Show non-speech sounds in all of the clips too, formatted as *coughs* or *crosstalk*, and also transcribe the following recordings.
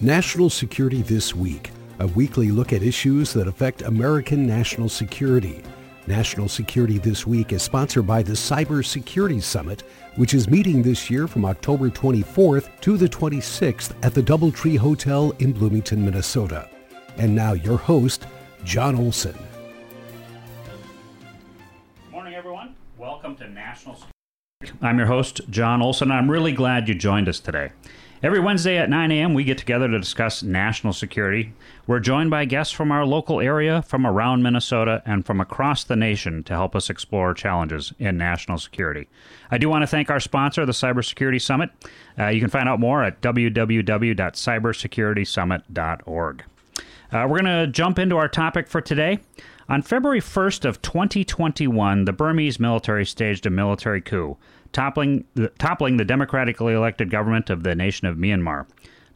National Security This Week, a weekly look at issues that affect American national security. National Security This Week is sponsored by the Cybersecurity Summit, which is meeting this year from October 24th to the 26th at the Doubletree Hotel in Bloomington, Minnesota. And now your host, John Olson. Good morning, everyone. Welcome to National Security. I'm your host, John Olson. I'm really glad you joined us today. Every Wednesday at 9 a.m., we get together to discuss national security. We're joined by guests from our local area, from around Minnesota, and from across the nation to help us explore challenges in national security. I do want to thank our sponsor, the Cybersecurity Summit. Uh, you can find out more at www.cybersecuritysummit.org. Uh, we're going to jump into our topic for today. On February 1st of 2021, the Burmese military staged a military coup toppling the, toppling the democratically elected government of the nation of Myanmar.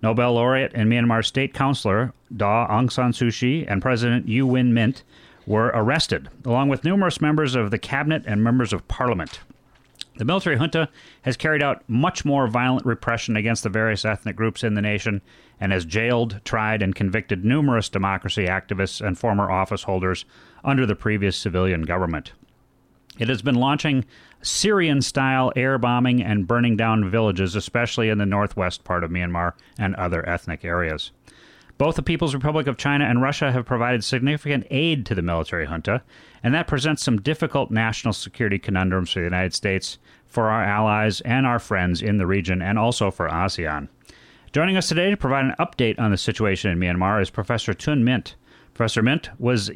Nobel laureate and Myanmar state councilor Daw Aung San Suu Kyi and President U Win Myint were arrested, along with numerous members of the cabinet and members of parliament. The military junta has carried out much more violent repression against the various ethnic groups in the nation and has jailed, tried, and convicted numerous democracy activists and former office holders under the previous civilian government. It has been launching Syrian style air bombing and burning down villages, especially in the northwest part of Myanmar and other ethnic areas. Both the People's Republic of China and Russia have provided significant aid to the military junta, and that presents some difficult national security conundrums for the United States, for our allies, and our friends in the region, and also for ASEAN. Joining us today to provide an update on the situation in Myanmar is Professor Tun Myint. Professor Myint was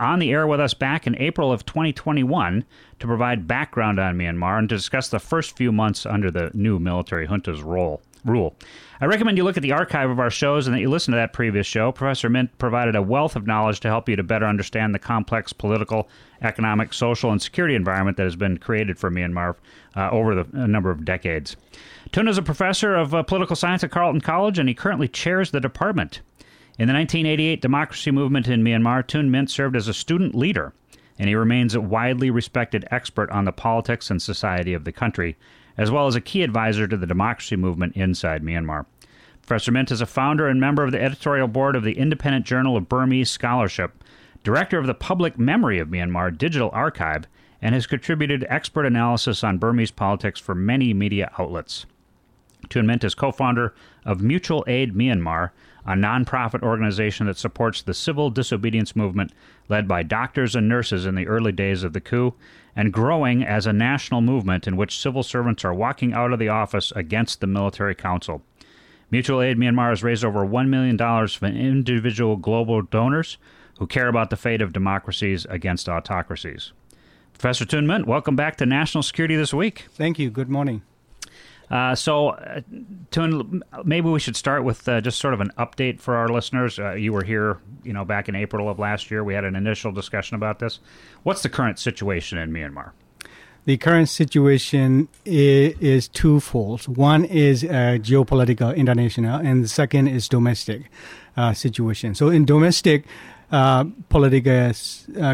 on the air with us back in April of 2021 to provide background on Myanmar and to discuss the first few months under the new military junta's role. Rule. I recommend you look at the archive of our shows and that you listen to that previous show. Professor Myint provided a wealth of knowledge to help you to better understand the complex political, economic, social, and security environment that has been created for Myanmar uh, over the, a number of decades. Tun is a professor of uh, political science at Carleton College, and he currently chairs the department. In the 1988 democracy movement in Myanmar, Tun Myint served as a student leader, and he remains a widely respected expert on the politics and society of the country, as well as a key advisor to the democracy movement inside Myanmar. Professor Myint is a founder and member of the editorial board of the Independent Journal of Burmese Scholarship, director of the Public Memory of Myanmar Digital Archive, and has contributed expert analysis on Burmese politics for many media outlets. Tun Myint is co founder of Mutual Aid Myanmar, a nonprofit organization that supports the civil disobedience movement led by doctors and nurses in the early days of the coup, and growing as a national movement in which civil servants are walking out of the office against the military council. Mutual Aid Myanmar has raised over $1 million from individual global donors who care about the fate of democracies against autocracies. Professor Tun Myint, welcome back to National Security This Week. Thank you. Good morning. Uh, so, uh, maybe we should start with uh, just sort of an update for our listeners. Uh, you were here, you know, back in April of last year. We had an initial discussion about this. What's the current situation in Myanmar? The current situation is, is twofold. One is uh, geopolitical, international, and the second is domestic uh, situation. So, in domestic political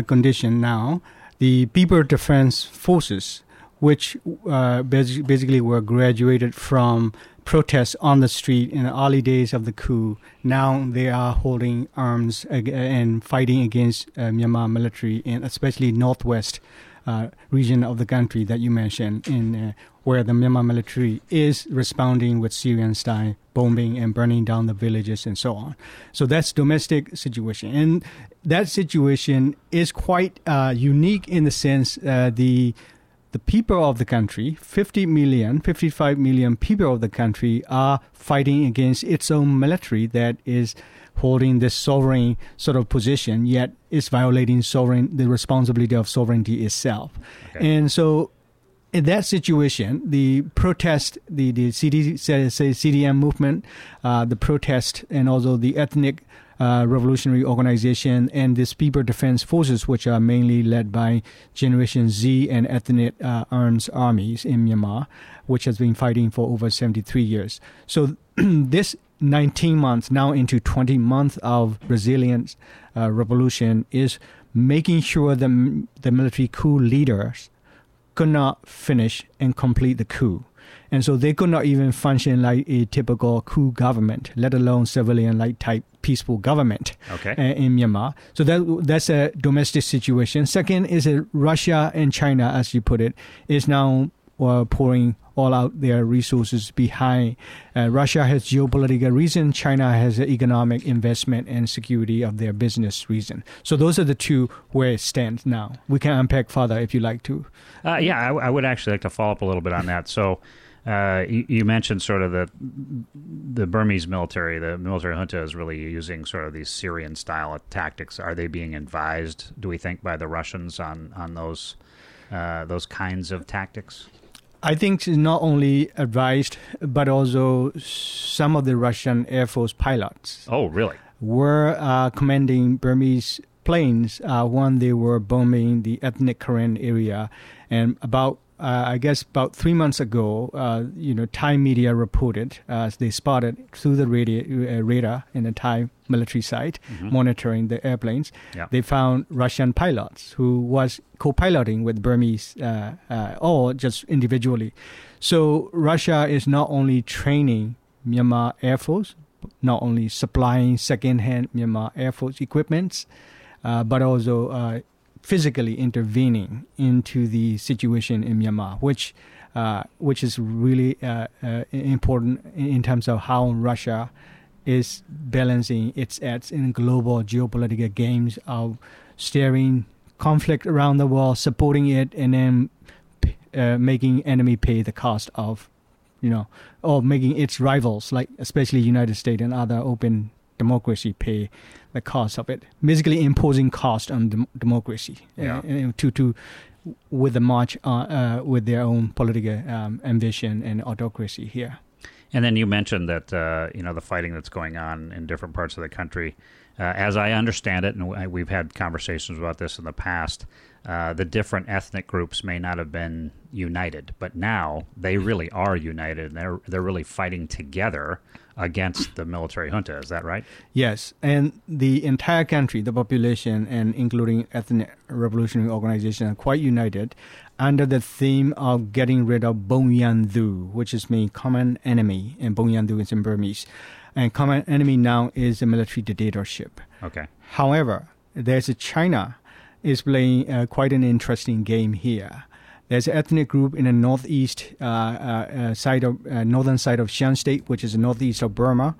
condition now, the People Defense Forces which uh, basically were graduated from protests on the street in the early days of the coup. Now they are holding arms and fighting against uh, Myanmar military, and especially northwest uh, region of the country that you mentioned, in uh, where the Myanmar military is responding with Syrian style bombing and burning down the villages and so on. So that's domestic situation, and that situation is quite uh, unique in the sense the the people of the country, 50 million, 55 million people of the country, are fighting against its own military that is holding this sovereign sort of position, yet is violating sovereign the responsibility of sovereignty itself. Okay. And so in that situation, the protest, the, the CD, CDM movement, uh, the protest, and also the ethnic uh, revolutionary organization and the People Defense Forces, which are mainly led by Generation Z and ethnic uh, arms armies in Myanmar, which has been fighting for over 73 years. So *clears throat* this 19 months, now into 20 months of resilient uh, revolution, is making sure the, the military coup leaders could not finish and complete the coup. And so they could not even function like a typical coup government, let alone civilian-like type peaceful government Okay. uh, in Myanmar. So that that's a domestic situation. Second is that Russia and China, as you put it, is now uh, pouring all out their resources behind. Uh, Russia has geopolitical reason. China has economic investment and security of their business reason. So those are the two where it stands now. We can unpack further if you like to. Uh, yeah, I, I would actually like to follow up a little bit on that. So, uh, you, you mentioned sort of the the Burmese military, the military junta is really using sort of these Syrian style tactics. Are they being advised? Do we think by the Russians on on those uh, those kinds of tactics? I think it's not only advised, but also some of the Russian Air Force pilots Oh, really? were uh, commanding Burmese planes uh, when they were bombing the ethnic Karen area. And about, uh, I guess, about three months ago, uh, you know, Thai media reported uh, they spotted through the radio, uh, radar in the Thai military site monitoring the airplanes. Yeah. They found Russian pilots who was co-piloting with Burmese, uh, uh, or just individually. So Russia is not only training Myanmar Air Force, not only supplying second-hand Myanmar Air Force equipments, uh, but also uh, physically intervening into the situation in Myanmar, which uh, which is really uh, uh, important in terms of how Russia is balancing its acts in global geopolitical games of steering conflict around the world, supporting it, and then uh, making enemy pay the cost of, you know, or making its rivals, like especially United States and other open democracy, pay the cost of it. Basically, imposing cost on dem- democracy Yeah. uh, to to with the march uh, uh, with their own political um, ambition and autocracy here. And then you mentioned that uh, you know the fighting that's going on in different parts of the country. Uh, as I understand it, and we- we've had conversations about this in the past, uh, the different ethnic groups may not have been united, but now they really are united, and they're they're really fighting together against the military junta. Is that right? Yes, and the entire country, the population, and including ethnic revolutionary organizations, are quite united under the theme of getting rid of Bonyandu, which is mean common enemy, and Bonyandu is in Burmese. And common enemy now is a military dictatorship. Okay. However, there's a China is playing uh, quite an interesting game here. There's an ethnic group in the northeast uh, uh, uh, side of uh, northern side of Shan State, which is the northeast of Burma.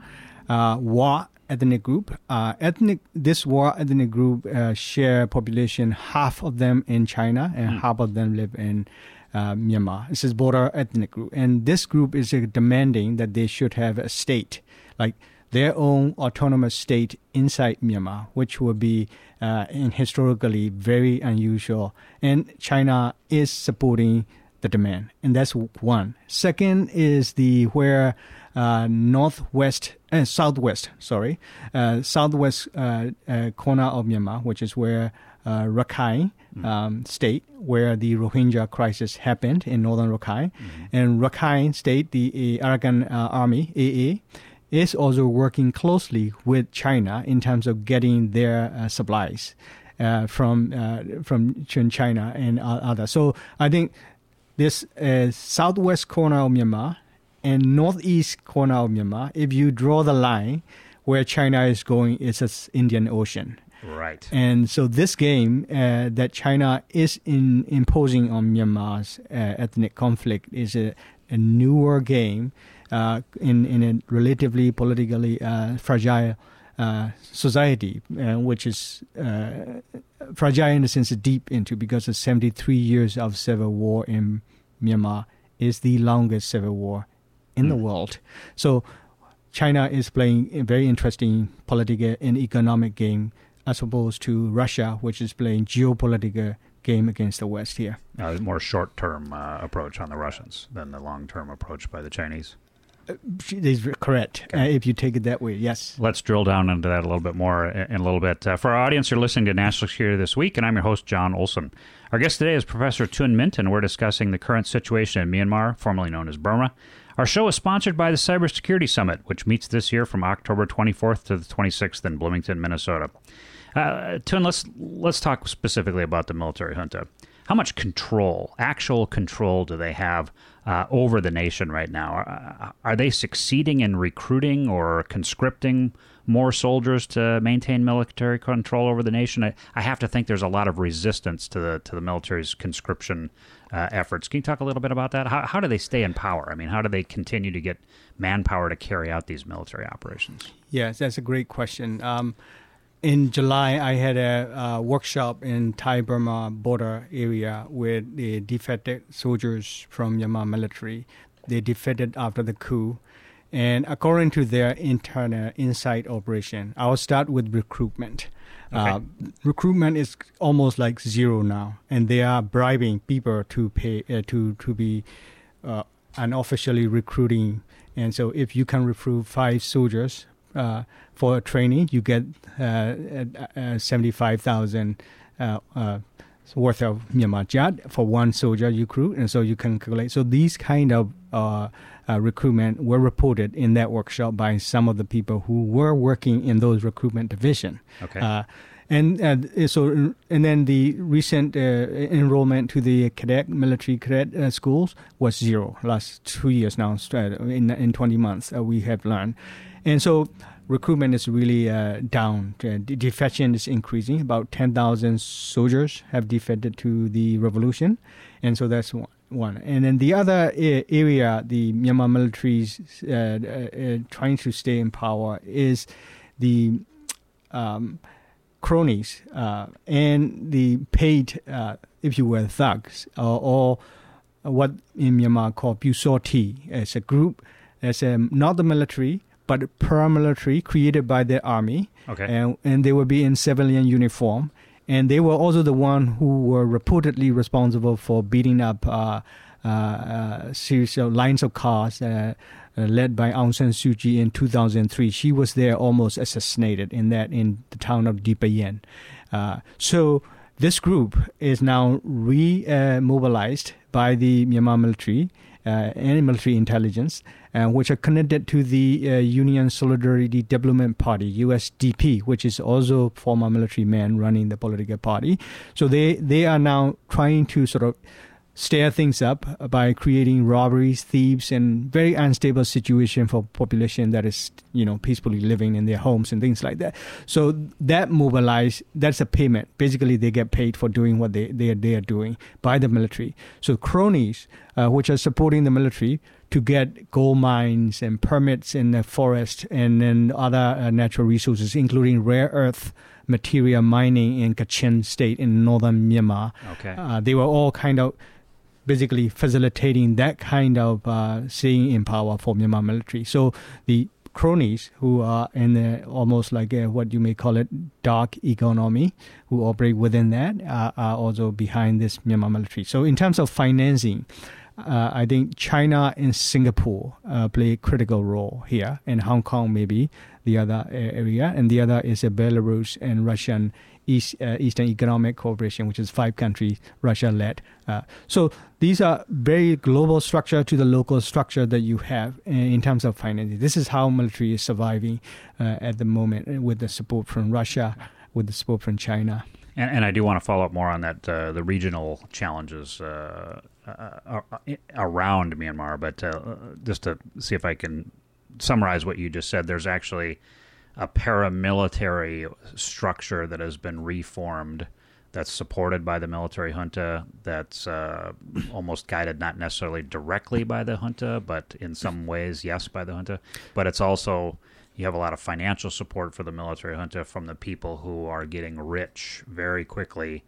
Uh, Wa ethnic group. Uh, ethnic this Wa ethnic group uh, share population half of them in China and half of them live in uh, Myanmar. This is border ethnic group, and this group is uh, demanding that they should have a state, like their own autonomous state inside Myanmar, which would be uh, in historically very unusual. And China is supporting the demand, and that's one. Second is the where uh, northwest and southwest, sorry, uh, southwest uh, uh, corner of Myanmar, which is where uh, Rakhine um, state, where the Rohingya crisis happened in northern Rakhine, and Rakhine state, the uh, Arakan uh, army AA is also working closely with China in terms of getting their uh, supplies uh, from uh, from China and uh, others. So I think this uh, southwest corner of Myanmar and northeast corner of Myanmar, if you draw the line where China is going, it's the Indian Ocean. Right. And so this game uh, that China is in, imposing on Myanmar's uh, ethnic conflict is a, a newer game in in a relatively politically uh, fragile uh, society, uh, which is uh, fragile in the sense of deep into because of 73 years of civil war in Myanmar is the longest civil war in the world. So China is playing a very interesting political and economic game as opposed to Russia, which is playing geopolitical game against the West here. Uh, more short term uh, approach on the Russians than the long term approach by the Chinese. Is correct uh, if you take it that way. Yes. Let's drill down into that a little bit more in in a little bit. Uh, for our audience, you're listening to National Security This Week, and I'm your host, John Olson. Our guest today is Professor Tun Myint. We're discussing the current situation in Myanmar, formerly known as Burma. Our show is sponsored by the Cybersecurity Summit, which meets this year from October 24th to the 26th in Bloomington, Minnesota. Uh, Tun, let's let's talk specifically about the military junta. how much control, actual control, do they have uh, over the nation right now? Are, are, they succeeding in recruiting or conscripting more soldiers to maintain military control over the nation? I, I have to think there's a lot of resistance to the to the military's conscription uh, efforts. Can you talk a little bit about that? How, how do they stay in power? I mean, how do they continue to get manpower to carry out these military operations? Yes, that's a great question. Um, in July, I had a, a workshop in Thai Burma border area with the defected soldiers from Myanmar military. They defected after the coup. And according to their internal inside operation, I'll start with recruitment. Okay. Uh, recruitment is almost like zero now, and they are bribing people to pay uh, to to be uh, unofficially recruiting. And so, if you can recruit five soldiers uh, for training, you get uh, uh, 75,000 worth of Myanmar kyat for one soldier you recruit, and so you can calculate. So these kind of uh, uh, recruitment were reported in that workshop by some of the people who were working in those recruitment division. Okay. Uh, and uh, so, and then the recent uh, enrollment to the cadet military cadet uh, schools was zero. Last two years now, in in twenty months, we have learned, and so recruitment is really uh, down. Uh, defection is increasing. About 10,000 soldiers have defected to the revolution. And so that's one. And then the other area the Myanmar military is uh, uh, uh, trying to stay in power is the um, cronies uh, and the paid, if you will, thugs, or, what in Myanmar called Pyu Saw Htee as a group, as a, not the military, but paramilitary created by the army. Okay. And, and they will be in civilian uniform. And they were also the one who were reportedly responsible for beating up uh, uh, uh, series of lines of cars uh, uh, led by Aung San Suu Kyi in 2003. She was there almost assassinated in that in the town of Depayin. Uh, so this group is now re-mobilized by the Myanmar military and military intelligence uh, which are connected to the uh, Union Solidarity Development Party (USDP), which is also former military men running the political party. So they they are now trying to sort of stir things up by creating robberies, thieves, and very unstable situation for population that is, you know, peacefully living in their homes and things like that. So that mobilize, that's a payment. Basically, they get paid for doing what they, they, are, they are doing by the military. So cronies, uh, which are supporting the military, to get gold mines and permits in the forest and then other uh, natural resources, including rare earth material mining in Kachin State in northern Myanmar. Okay. Uh, they were all kind of basically facilitating that kind of uh, staying in power for Myanmar military. So the cronies who are in the, almost like a, what you may call it dark economy who operate within that uh, are also behind this Myanmar military. So in terms of financing, uh, I think China and Singapore uh, play a critical role here, and Hong Kong maybe the other area, and the other is Belarus and Russian East, uh, Eastern Economic Cooperation, which is five countries Russia led. Uh, so these are very global structure to the local structure that you have in terms of financing. This is how military is surviving uh, at the moment with the support from Russia, with the support from China. And, and I do want to follow up more on that uh, the regional challenges uh, uh, around Myanmar, but just to see if I can summarize what you just said, there's actually a paramilitary structure that has been reformed that's supported by the military junta that's uh, almost guided not necessarily directly by the junta but in some ways yes by the junta. But it's also you have a lot of financial support for the military junta from the people who are getting rich very quickly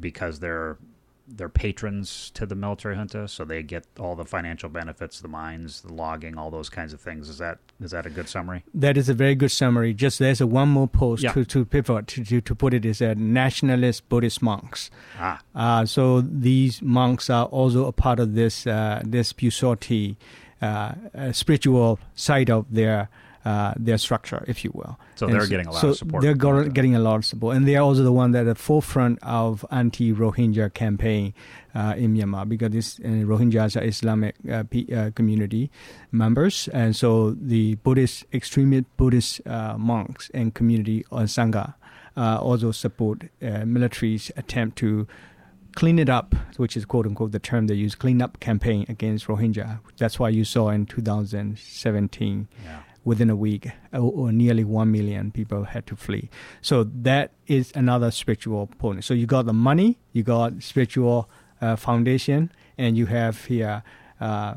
because they're they're patrons to the military junta, so they get all the financial benefits, the mines, the logging, all those kinds of things. Is that is that a good summary? That is a very good summary. Just there's a one more post yeah. to, to pivot to, to, put it is that nationalist Buddhist monks. Ah. Uh, so these monks are also a part of this uh, this Pusorti uh, spiritual side of their uh, their structure, if you will. So and they're getting a lot so of support. They're go- getting a lot of support, and they are also the one that are at the forefront of anti-Rohingya campaign uh, in Myanmar because this uh, Rohingyas are Islamic uh, P- uh, community members, and so the Buddhist extremist Buddhist uh, monks and community on sangha also support military's attempt to clean it up, which is quote unquote the term they use, clean up campaign against Rohingya. That's why you saw in 2017. Yeah. Within a week, or, or nearly one million people had to flee. So that is another spiritual point. So you got the money, you got spiritual uh, foundation, and you have here uh,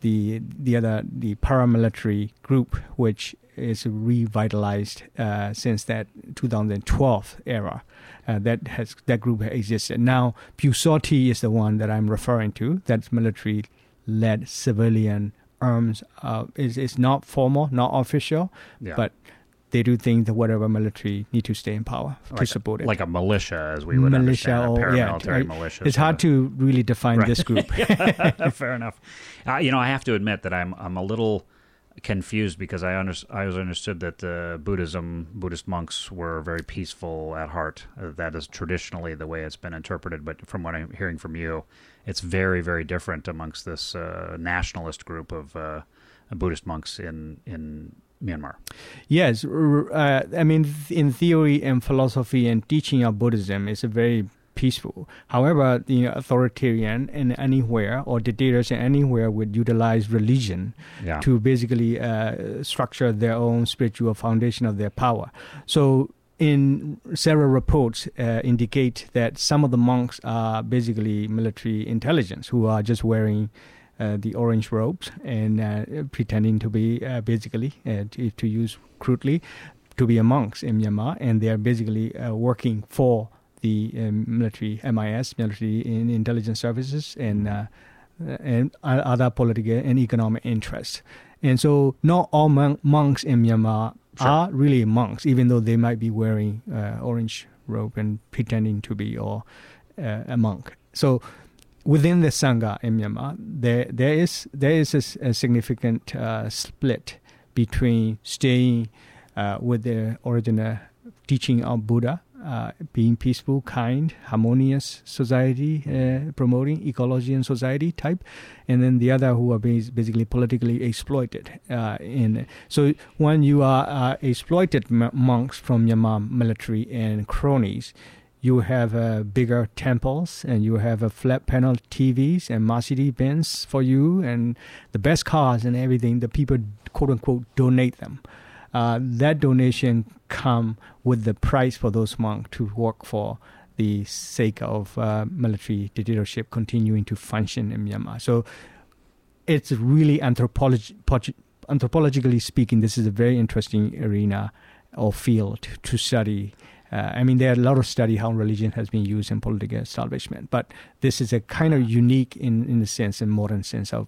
the the other the paramilitary group, which is revitalized uh, since that 2012 era. Uh, that has that group existed. Now, Pyu is the one that I'm referring to. That's military-led civilian arms. Uh, is is not formal, not official, Yeah. but they do think that whatever military need to stay in power to Like, support it. like a militia, as we would militia understand, or yeah, paramilitary right. militia. It's hard to really define Right. this group. *laughs* *laughs* Fair enough. Uh, you know, I have to admit that I'm I'm a little confused because I under, I was understood that uh, Buddhism Buddhist monks were very peaceful at heart. Uh, that is traditionally the way it's been interpreted. But from what I'm hearing from you, it's very very different amongst this uh, nationalist group of uh, Buddhist monks in in Myanmar. Yes, uh, I mean, in theory and philosophy and teaching of Buddhism is a very peaceful. However, the authoritarian in anywhere or dictators in anywhere would utilize religion Yeah. to basically uh, structure their own spiritual foundation of their power. So, in several reports uh, indicate that some of the monks are basically military intelligence who are just wearing uh, the orange robes and uh, pretending to be uh, basically, uh, to, to use crudely, to be a monks in Myanmar, and they are basically uh, working for the military MIS, military in intelligence services, and and other political and economic interests. And so, not all mon- monks in Myanmar Sure. are really monks, even though they might be wearing uh, orange robe and pretending to be or uh, a monk. So, within the sangha in Myanmar, there there is there is a, a significant uh, split between staying uh, with the original teaching of Buddha, uh, being peaceful, kind, harmonious society, uh, promoting ecology and society type, and then the other who are basically politically exploited. Uh, in so when you are uh, exploited monks from Myanmar military and cronies, you have uh, bigger temples and you have a flat panel TVs and Mercedes Benz for you and the best cars and everything. The people quote unquote donate them. Uh, that donation come with the price for those monks to work for the sake of uh, military dictatorship continuing to function in Myanmar. So it's really anthropology, anthropologically speaking, this is a very interesting arena or field to study. Uh, I mean, there are a lot of study how religion has been used in political establishment, but this is a kind of unique in in the sense, in modern sense of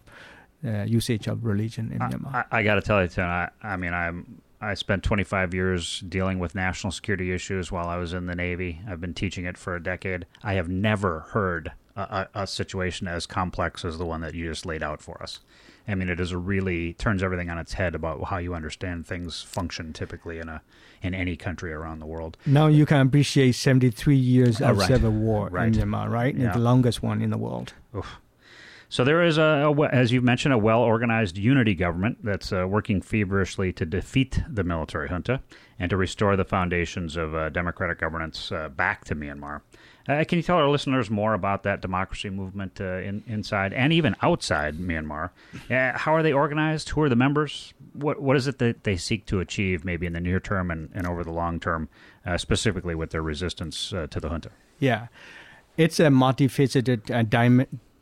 uh, usage of religion in Myanmar. I, I got to tell you, Tim. I, I mean, I'm. I spent 25 years dealing with national security issues while I was in the Navy. I've been teaching it for a decade. I have never heard a, a, situation as complex as the one that you just laid out for us. I mean, it is a really turns everything on its head about how you understand things function typically in a in any country around the world. Now you can appreciate 73 years Oh, of right. civil war Right. in Myanmar, right? Yeah. It's the longest one in the world. Oof. So there is a, a as you've mentioned, a well-organized unity government that's uh, working feverishly to defeat the military junta and to restore the foundations of uh, democratic governance uh, back to Myanmar. Uh, can you tell our listeners more about that democracy movement uh, in, inside and even outside Myanmar? How are they organized? Who are the members? What what is it that they seek to achieve, maybe in the near term and, and over the long term, specifically with their resistance to the junta? Yeah, it's a multifaceted, uh,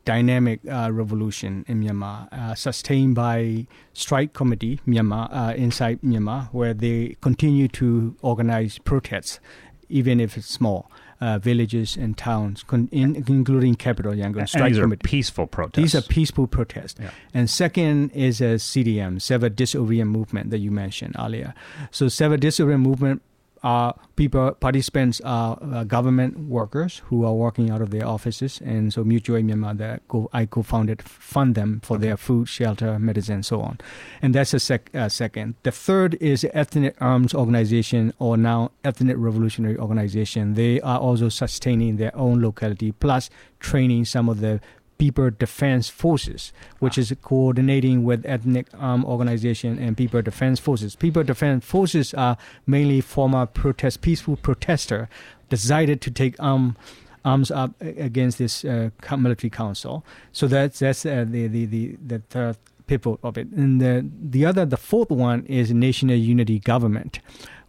dynamic uh, revolution in Myanmar, uh, sustained by strike committee Myanmar uh, inside Myanmar, where they continue to organize protests, even if it's small, uh, villages and towns, con- in, including capital Yangon. And Strike these are peaceful protests. These are peaceful protests. Yeah. And second is a CDM, Sever Disobedient Movement that you mentioned earlier. So Sever Disobedient Movement are people, participants are uh, government workers who are working out of their offices. And so Mutual Aid Myanmar, that co- I co-founded, fund them for their food, shelter, medicine, and so on. And that's a sec- uh, second. The third is Ethnic Arms Organization or now Ethnic Revolutionary Organization. They are also sustaining their own locality plus training some of the People Defense Forces, which is coordinating with ethnic armed organization and People Defense Forces. People Defense Forces are mainly former protest, peaceful protester, decided to take arm, arms up against this uh, military council. So that's that's uh, the, the the the third pivot of it. And the the other, the fourth one is national unity government,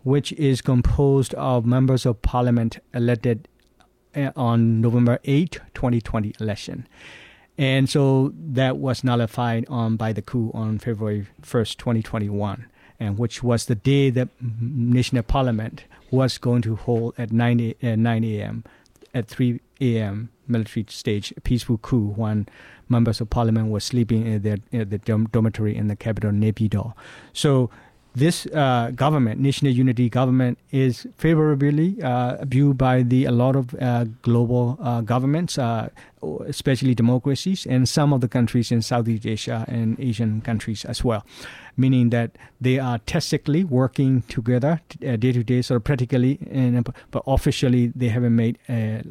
which is composed of members of parliament elected on November 8, 2020 election. And so that was nullified on by the coup on February 1st, 2021, and which was the day that National Parliament was going to hold at 9, uh, 9 a.m. at 3 a.m. military stage peaceful coup when members of parliament were sleeping in their, in the dormitory in the capital Naypyidaw. So this uh, government, national unity government, is favorably uh, viewed by the a lot of uh, global uh, governments, uh, especially democracies, and some of the countries in Southeast Asia and Asian countries as well. Meaning that they are tactically working together uh, day to day, sort of practically, and, but officially they haven't made a,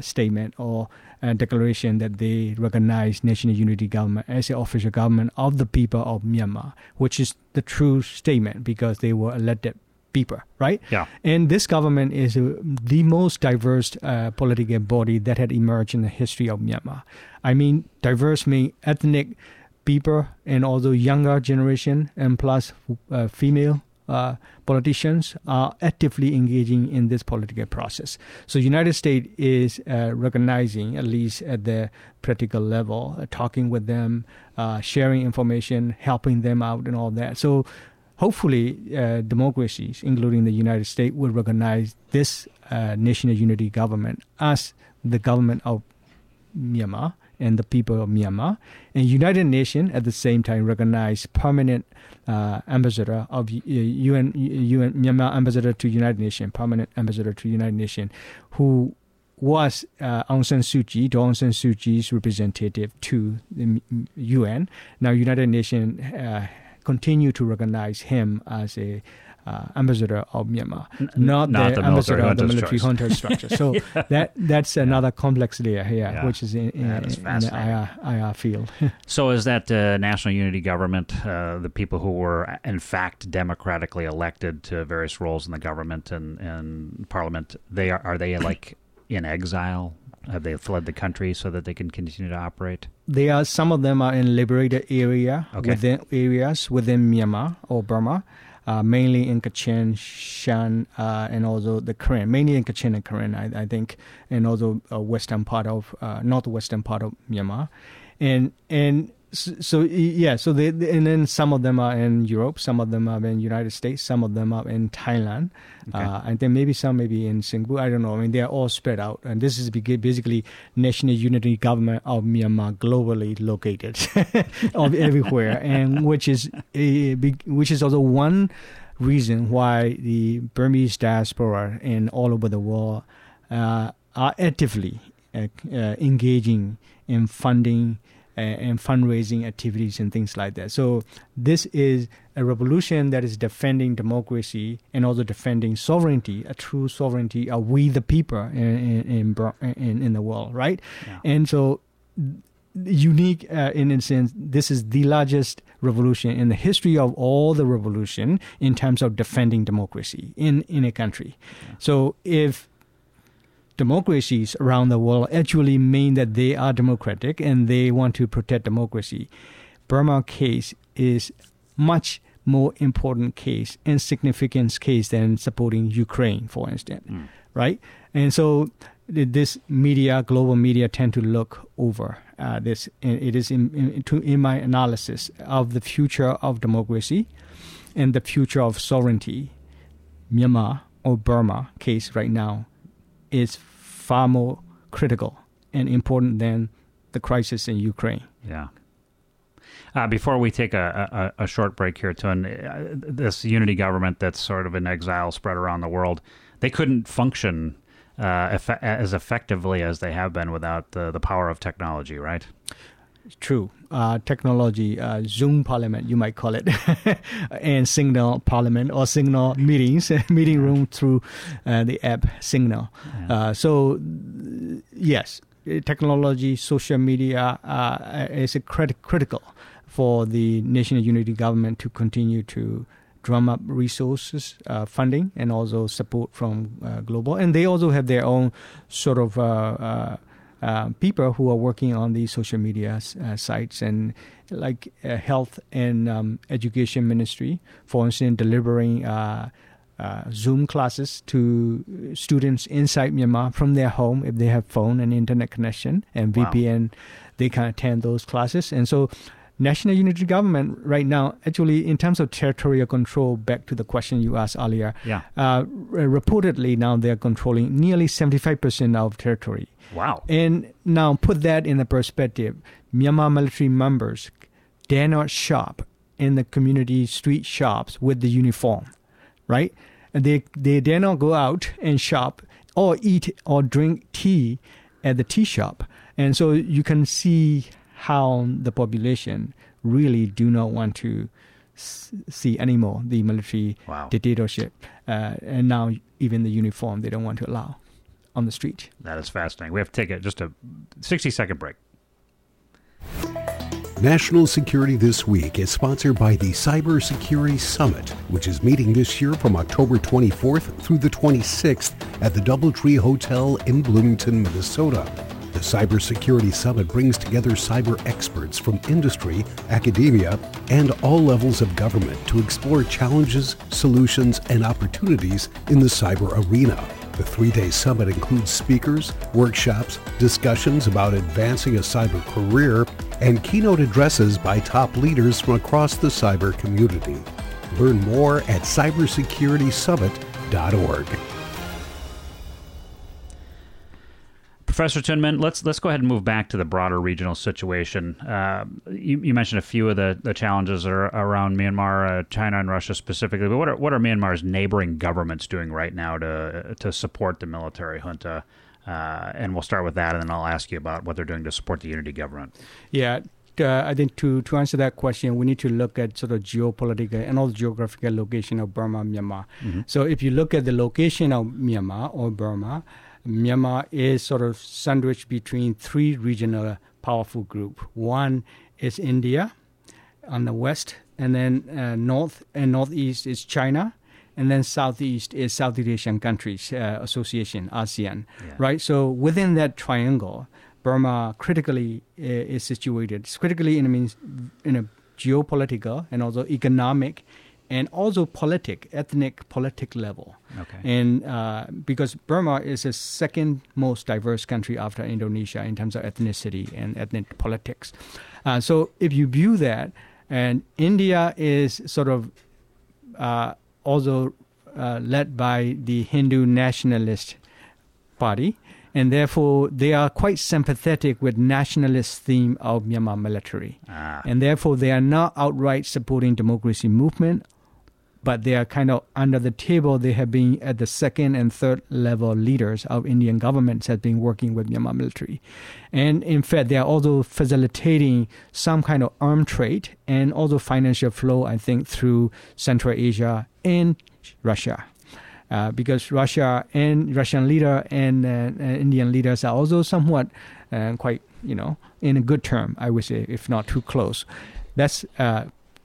statement or declaration that they recognize national unity government as the official government of the people of Myanmar, which is the true statement because they were elected people, right? Yeah. And this government is uh, the most diverse uh, political body that had emerged in the history of Myanmar. I mean, diverse mean ethnic people and also younger generation and plus uh, female uh, politicians are actively engaging in this political process. So, United States is uh, recognizing, at least at the practical level, uh, talking with them, uh, sharing information, helping them out, and all that. So, hopefully, uh, democracies, including the United States, will recognize this national unity government as the government of Myanmar and the people of Myanmar. And United Nations at the same time recognized permanent uh, ambassador of UN, UN Myanmar ambassador to United Nations, permanent ambassador to United Nations, who was uh, Aung San Suu Kyi, Aung San Suu Kyi's representative to the UN. Now, United Nations uh, continue to recognize him as a uh, ambassador of Myanmar, not, not the, the ambassador of the military junta structure. So *laughs* Yeah. that that's another complex layer here, Yeah. which is in, in, is in the. IR, IR field. *laughs* So is that uh, national unity government, uh, the people who were in fact democratically elected to various roles in the government and, and parliament, they are are they *coughs* like in exile? Have they fled the country so that they can continue to operate? they are some of them are in liberated area Okay. within areas within Myanmar or Burma, uh, mainly in Kachin, Shan, uh, and also the Karen, mainly in Kachin and Karen, I, I think, and also uh, western part of uh, northwestern part of Myanmar, and and so yeah, so they and then some of them are in Europe, some of them are in United States, some of them are in Thailand, Okay. uh, and then maybe some maybe in Singapore. I don't know. I mean, they are all spread out, and this is basically national unity government of Myanmar, globally located, *laughs* of everywhere, and which is a which is also one reason why the Burmese diaspora and all over the world uh, are actively uh, uh, engaging in funding uh, and fundraising activities and things like that. So this is a revolution that is defending democracy and also defending sovereignty, a true sovereignty of we the people in in in, in, the world, right? Yeah. And so unique uh, in a sense this is the largest revolution in the history of all the revolution in terms of defending democracy in in a country so if democracies around the world actually mean that they are democratic and they want to protect democracy burma case is much more important case and significant case than supporting ukraine for instance Mm. right? And so this media, global media, tend to look over uh, this. It is in, in, to, in my analysis of the future of democracy and the future of sovereignty. Myanmar or Burma case right now is far more critical and important than the crisis in Ukraine. Yeah. Uh, before we take a, a, a short break here, Tun, uh, this unity government that's sort of in exile spread around the world, they couldn't function uh, effe- as effectively as they have been without the, the power of technology, right? True. Uh, technology, uh, Zoom Parliament, you might call it, *laughs* and Signal Parliament or Signal meetings, *laughs* meeting room through uh, the app Signal. Uh, so, uh, yes, uh, technology, social media uh, is a crit- critical for the national unity government to continue to drum up resources, uh, funding, and also support from uh, global. And they also have their own sort of uh, uh, uh, people who are working on these social media sites and like health and um, education ministry, for instance, delivering. Zoom classes to students inside Myanmar from their home if they have phone and internet connection and VPN, wow. they can attend those classes. And so national unity government right now, actually, in terms of territorial control, back to the question you asked earlier, yeah. Uh, reportedly now they're controlling nearly 75% of territory. Wow. And now put that in the perspective. Myanmar military members dare not shop in the community street shops with the uniform, right? And they, they dare not go out and shop or eat or drink tea at the tea shop. And so you can see how the population really do not want to see anymore the military wow. dictatorship, uh, and now even the uniform they don't want to allow on the street. That is fascinating. We have to take a, just a sixty second break. National Security This Week is sponsored by the Cybersecurity Summit, which is meeting this year from October 24th through the 26th at the Doubletree Hotel in Bloomington, Minnesota. Cybersecurity Summit brings together cyber experts from industry, academia, and all levels of government to explore challenges, solutions, and opportunities in the cyber arena. The three day summit includes speakers, workshops, discussions about advancing a cyber career, and keynote addresses by top leaders from across the cyber community. Learn more at cybersecuritysummit.org. Professor Tun Myint, let's let's go ahead and move back to the broader regional situation. Uh, you, you, mentioned a few of the, the challenges are around Myanmar, uh, China, and Russia specifically. But what are what are Myanmar's neighboring governments doing right now to to support the military junta? Uh, and we'll start with that, and then I'll ask you about what they're doing to support the unity government. Yeah, uh, I think to, to answer that question, we need to look at sort of geopolitical and all geographical location of Burma, Myanmar. Mm-hmm. So if you look at the location of Myanmar or Burma, Myanmar is sort of sandwiched between three regional powerful groups. One is India on the west, and then uh, north and northeast is China, and then southeast is Southeast Asian countries uh, association ASEAN. Yeah. Right. So within that triangle, Burma critically uh, is situated. It's critically in a means in a geopolitical and also economic and also politic, ethnic politic level. Okay. And uh, because Burma is the second most diverse country after Indonesia in terms of ethnicity and ethnic politics. Uh, so if you view that, and India is sort of uh, also uh, led by the Hindu nationalist party, and therefore they are quite sympathetic with nationalist theme of Myanmar military, ah. and therefore they are not outright supporting democracy movement but they are kind of under the table. They have been at the second and third level leaders of Indian governments have been working with Myanmar military, and in fact they are also facilitating some kind of arm trade and also financial flow. I think through Central Asia and Russia. Uh, because Russia and Russian leader and uh, uh, Indian leaders are also somewhat uh, quite, you know, in a good term, I would say, if not too close. That's uh,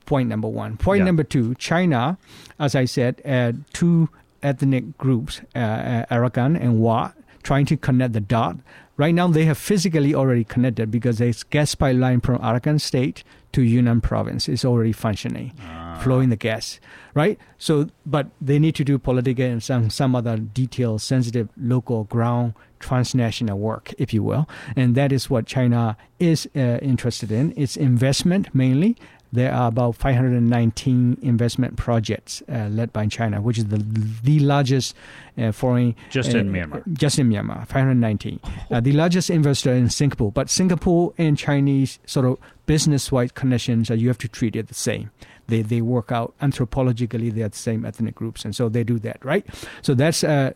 point number one. Point yeah. number two, China, as I said, uh, two ethnic groups, uh, uh, Arakan and Wa, trying to connect the dot. Right now, they have physically already connected because there's gas pipeline from Arakan state to Yunnan province is already functioning, ah. flowing the gas, right? So, but they need to do political and some, some other detailed, sensitive, local, ground, transnational work, if you will. And that is what China is uh, interested in. It's investment mainly there are about 519 investment projects uh, led by China, which is the the largest uh, foreign just in uh, Myanmar. Just in Myanmar, 519. Uh, the largest investor in Singapore, but Singapore and Chinese sort of business-wide connections, you have to treat it the same. They they work out anthropologically. They are the same ethnic groups, and so they do that, right? So that's uh,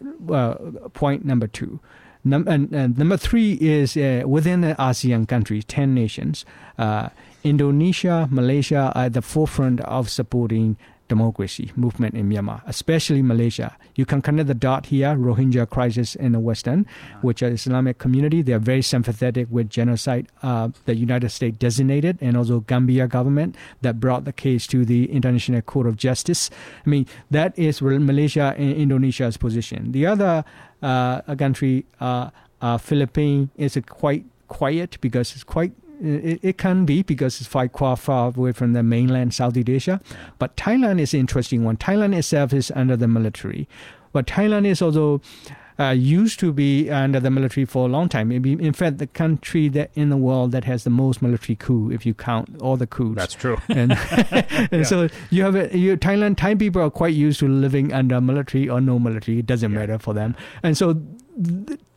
point number two. Num- and, and, number three is uh, within the ASEAN countries, 10 nations, uh, Indonesia, Malaysia are at the forefront of supporting democracy movement in Myanmar, especially Malaysia. You can connect the dot here, Rohingya crisis in the Western, which is Islamic community. They are very sympathetic with genocide uh, the United States designated, and also Gambia government that brought the case to the International Court of Justice. I mean, that is Malaysia and Indonesia's position. The other uh, country, uh, uh, Philippines, is quite quiet because it's quite it, it, can be because it's quite far away from the mainland Southeast Asia. But Thailand is an interesting one. Thailand itself is under the military, but Thailand is also uh, used to be under the military for a long time. Maybe, in fact, the country that in the world that has the most military coup, if you count all the coups. That's true. *laughs* And, *laughs* and yeah. so you have a, you, Thailand. Thai people are quite used to living under military or no military. It doesn't yeah. matter for them. And so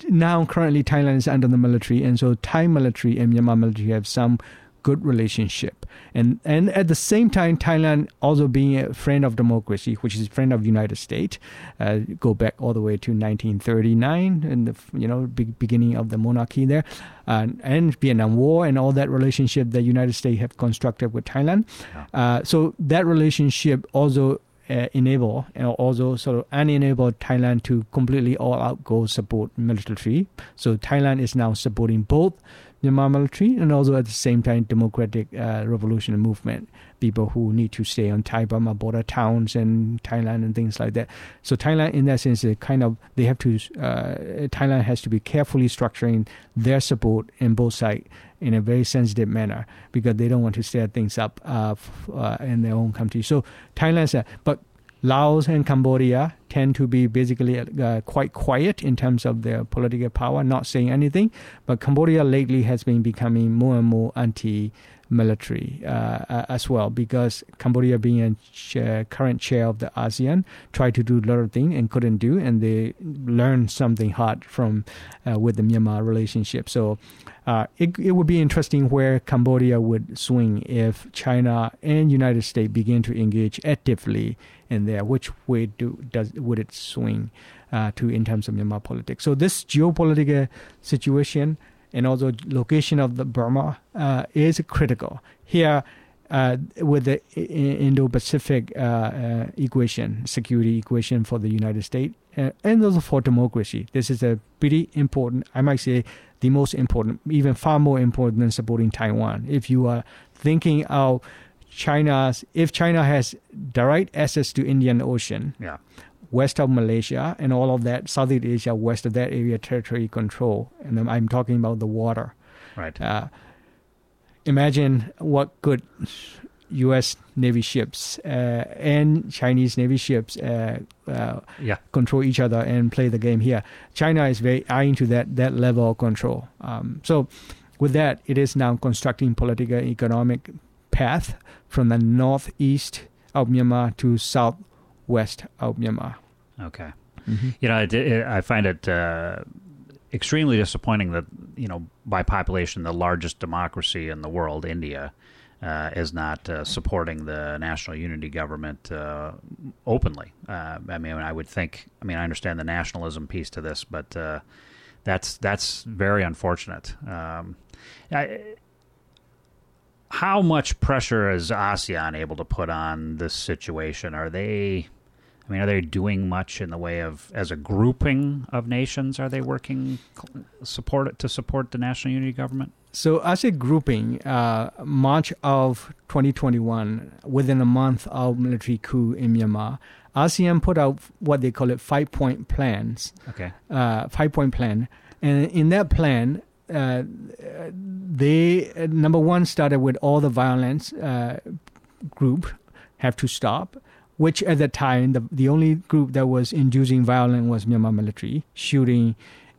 now, currently, Thailand is under the military, and so Thai military and Myanmar military have some good relationship. And and at the same time, Thailand also being a friend of democracy, which is a friend of United States, uh, go back all the way to 1939 and the you know big beginning of the monarchy there, uh, and Vietnam War and all that relationship that United States have constructed with Thailand. Uh, so that relationship also uh, enable and also sort of unenable Thailand to completely all out go support military. So Thailand is now supporting both Myanmar military and also at the same time democratic uh, revolution movement people who need to stay on Thai Burma border towns and Thailand and things like that. So Thailand, in that sense, kind of they have to uh, Thailand has to be carefully structuring their support in both sides in a very sensitive manner because they don't want to stir things up uh, f- uh, in their own country. So Thailand, uh, but Laos and Cambodia tend to be basically uh, quite quiet in terms of their political power, not saying anything. But Cambodia lately has been becoming more and more anti military uh, as well because Cambodia being a chair, current chair of the ASEAN tried to do a lot of things and couldn't do and they learned something hard from uh, with the Myanmar relationship so uh, it, it would be interesting where Cambodia would swing if China and United States begin to engage actively in there. Which way do does would it swing uh, to in terms of Myanmar politics? So this geopolitical situation and also location of the Burma uh, is critical here. Uh, with the Indo-Pacific uh, equation, security equation for the United States, uh, and also for democracy, this is a pretty important. I might say the most important, even far more important than supporting Taiwan. If you are thinking of China's, if China has direct access to Indian Ocean, yeah. west of Malaysia and all of that, Southeast Asia, west of that area, territory control, and I'm talking about the water. Right. Uh, imagine what could U.S. Navy ships uh, and Chinese Navy ships uh, uh, yeah. control each other and play the game here. China is very eyeing to that that level of control. Um, so, with that, it is now constructing political economic path from the northeast of Myanmar to southwest of Myanmar. Okay. Mm-hmm. You know, it, it, I find it uh, extremely disappointing that you know, by population, the largest democracy in the world, India uh, is not uh, supporting the national unity government uh, openly. Uh, I mean, I would think. I mean, I understand the nationalism piece to this, but uh, that's that's very unfortunate. Um, I, how much pressure is ASEAN able to put on this situation? Are they? I mean, are they doing much in the way of as a grouping of nations? Are they working support to support the national unity government? So, as a grouping, uh, March of 2021, within a month of military coup in Myanmar, ASEAN put out what they call it five point plans. Okay. Uh, five point plan, and in that plan, uh, they number one started with all the violence uh, group have to stop. Which at the time, the the only group that was inducing violence was Myanmar military shooting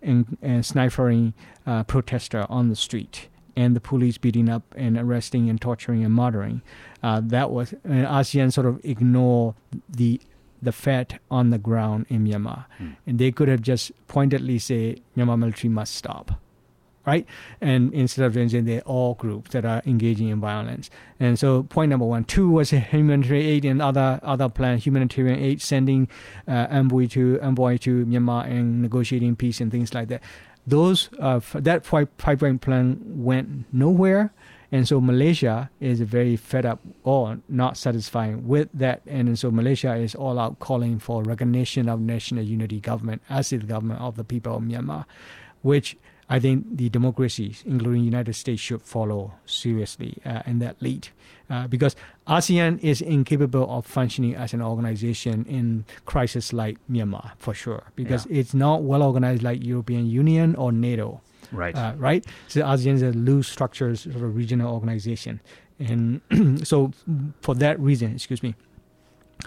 and, and sniping uh, protester on the street and the police beating up and arresting and torturing and murdering. Uh, that was and ASEAN sort of ignore the the fact on the ground in Myanmar, mm. and they could have just pointedly say Myanmar military must stop right? And instead of saying they're all groups that are engaging in violence. And so point number one. Two was humanitarian aid and other other plan, humanitarian aid, sending uh, envoy to envoy to Myanmar and negotiating peace and things like that. Those uh, that point plan went nowhere. And so Malaysia is very fed up or not satisfying with that. And so Malaysia is all out calling for recognition of national unity government as the government of the people of Myanmar, which I think the democracies, including United States, should follow seriously uh, in that lead. Uh, because ASEAN is incapable of functioning as an organization in crisis like Myanmar, for sure, because yeah. it's not well organized like European Union or NATO. Right. Uh, right. So ASEAN is a loose structure, sort of regional organization, and *clears throat* so for that reason, excuse me,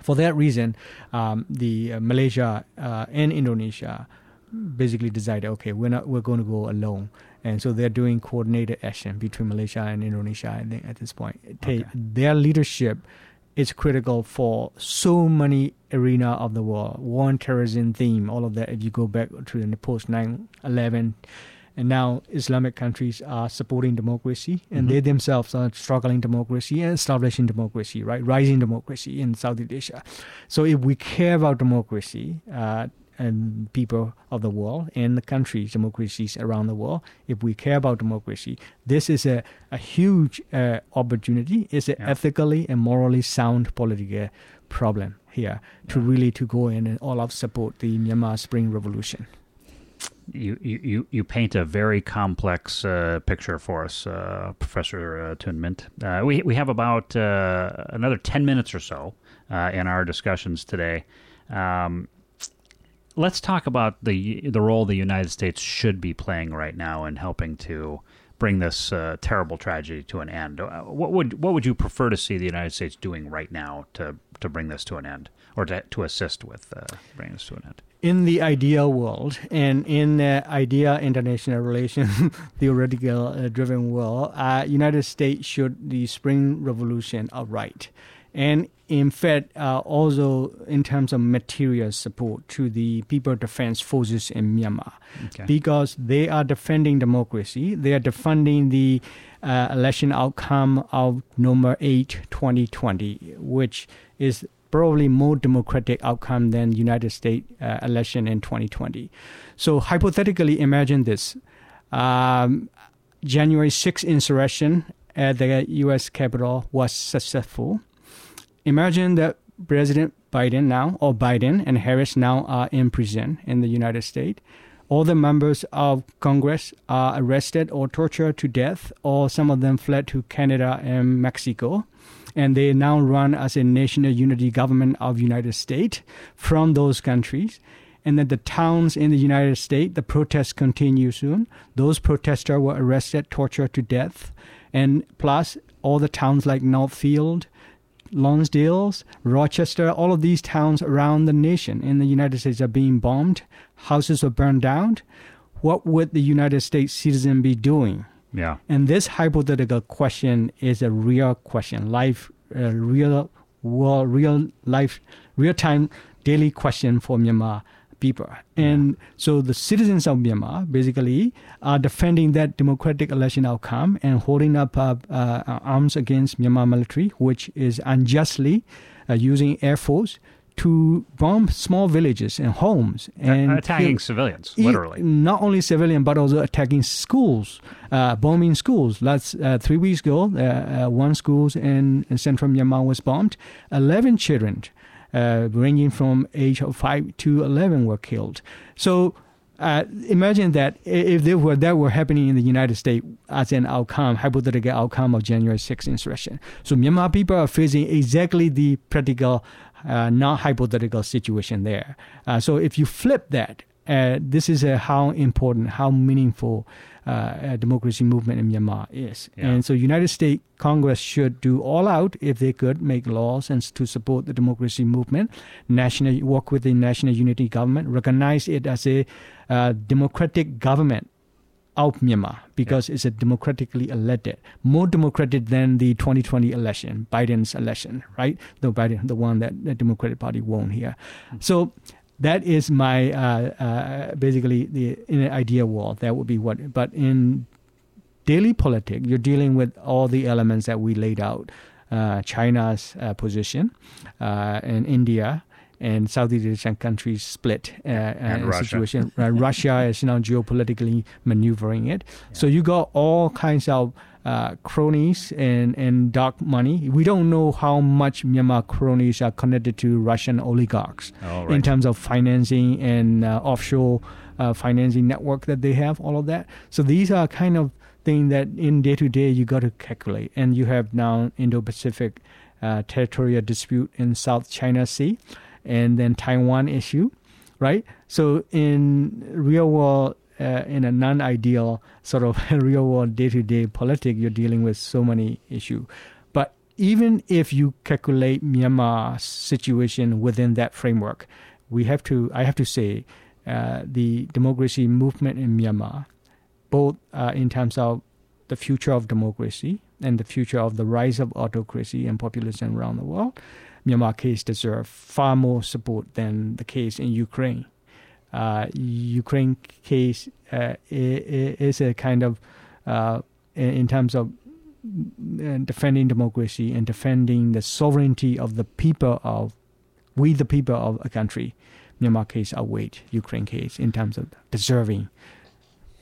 for that reason, um, the uh, Malaysia uh, and Indonesia basically decided, okay, we're not we're going to go alone, and so they're doing coordinated action between Malaysia and Indonesia. I think at this point, okay. their leadership is critical for so many arena of the world. War and terrorism theme, all of that. If you go back to the post 9/11 and now Islamic countries are supporting democracy, and mm-hmm. they themselves are struggling democracy and establishing democracy, right, rising democracy in Southeast Asia. So if we care about democracy, uh, and people of the world and the countries, democracies around the world, if we care about democracy, this is a, a huge uh, opportunity. It's an yeah. ethically and morally sound political problem here yeah. to really to go in and all out support the Myanmar Spring Revolution you, you, you paint a very complex uh, picture for us, uh, Professor uh, Tun Myint. Uh, we, we have about uh, another 10 minutes or so uh, in our discussions today. Um, let's talk about the, the role the United States should be playing right now in helping to bring this uh, terrible tragedy to an end. What would what would you prefer to see the United States doing right now to to bring this to an end, or to to assist with bringing this to an end? in the ideal world and in the idea international relation *laughs* theoretical uh, driven world, uh, United States should the Spring Revolution outright. And in fact, uh, also in terms of material support to the people defense forces in Myanmar, okay. because they are defending democracy, they are defending the uh, election outcome of November 8, 2020, which is probably more democratic outcome than United States uh, election in 2020. So hypothetically, imagine this: um, January 6th insurrection at the U.S. Capitol was successful. Imagine that President Biden now, or Biden and Harris now are in prison in the United States. All the members of Congress are arrested or tortured to death, or some of them fled to Canada and Mexico and they now run as a national unity government of United States from those countries. And then the towns in the United States, the protests continue soon. Those protesters were arrested, tortured to death. And plus, all the towns like Northfield, Lonsdale, Rochester, all of these towns around the nation in the United States are being bombed. Houses are burned down. What would the United States citizen be doing? Yeah. And this hypothetical question is a real question, life, uh, real world, real life, real time, daily question for Myanmar people. And so the citizens of Myanmar basically are defending that democratic election outcome and holding up uh, uh, arms against Myanmar military, which is unjustly uh, using air force to bomb small villages and homes and attacking kill, civilians, literally. Not only civilian, but also attacking schools, uh, bombing schools. That's uh, three weeks ago. Uh, uh one school in, in, central Myanmar was bombed. Eleven children, uh, ranging from age of five to eleven, were killed. So. Uh, imagine that if were, that were happening in the United States as an outcome, hypothetical outcome of January 6th insurrection. So Myanmar people are facing exactly the practical uh, not hypothetical situation there. Uh, so if you flip that, uh, this is how important, how meaningful uh, democracy movement in Myanmar is. Yeah. And so United States Congress should do all out if they could make laws and to support the democracy movement, national work with the national unity government, recognize it as a uh, democratic government out Myanmar because yeah. it's a democratically elected, more democratic than the 2020 election, Biden's election, right? The Biden, the one that the Democratic Party won here. Mm-hmm. So that is my uh, uh, basically the in an ideal world that would be what. But in daily politics, you're dealing with all the elements that we laid out. Uh, China's uh, position uh, and India and Southeast Asian countries split uh, And uh, Russia. situation. Uh, Russia is now geopolitically maneuvering it. *laughs* So you got all kinds of uh, cronies and, and dark money. We don't know how much Myanmar cronies are connected to Russian oligarchs Oh, in terms of financing and uh, offshore uh, financing network that they have, all of that. So these are kind of things that in day to day you got to calculate. And you have now Indo-Pacific uh, territorial dispute in South China Sea, and then Taiwan issue, right? So in real world, uh, in a non-ideal sort of *laughs* real world day-to-day politic, you're dealing with so many issues. But even if you calculate Myanmar's situation within that framework, we have to. I have to say, uh, the democracy movement in Myanmar, both uh, in terms of the future of democracy and the future of the rise of autocracy and populism around the world, Myanmar case deserve far more support than the case in Ukraine. Uh, Ukraine case uh, is a kind of uh, in terms of uh, defending democracy and defending the sovereignty of the people of we the people of a country. Myanmar case outweighed Ukraine case in terms of deserving.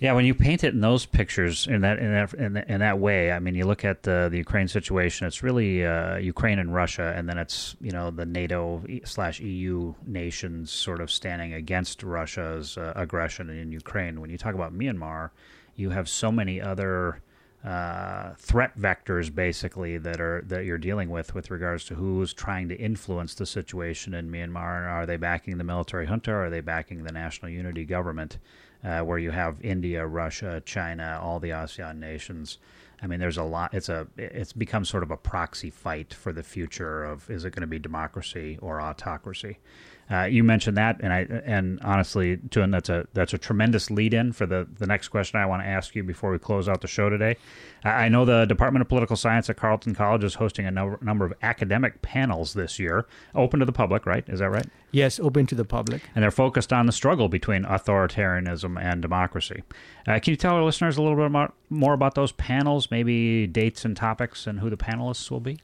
Yeah, when you paint it in those pictures in that in that in, that- in that way, I mean, you look at the the Ukraine situation. It's really uh, Ukraine and Russia, and then it's you know the NATO slash EU nations sort of standing against Russia's uh, aggression in Ukraine. When you talk about Myanmar, you have so many other uh, threat vectors basically that are that you're dealing with with regards to who's trying to influence the situation in Myanmar. and Are they backing the military junta? Are they backing the national unity government? Uh, where you have India, Russia, China, all the ASEAN nations. I mean, there's a lot. It's a it's become sort of a proxy fight for the future of is it going to be democracy or autocracy? Uh, you mentioned that, and I and honestly, Tun, that's a that's a tremendous lead in for the the next question I want to ask you before we close out the show today. I I know the Department of Political Science at Carleton College is hosting a number, number of academic panels this year, open to the public. Right? Is that right? Yes, open to the public. and they're focused on the struggle between authoritarianism and democracy. Uh, can you tell our listeners a little bit more, more about those panels, maybe dates and topics, and who the panelists will be?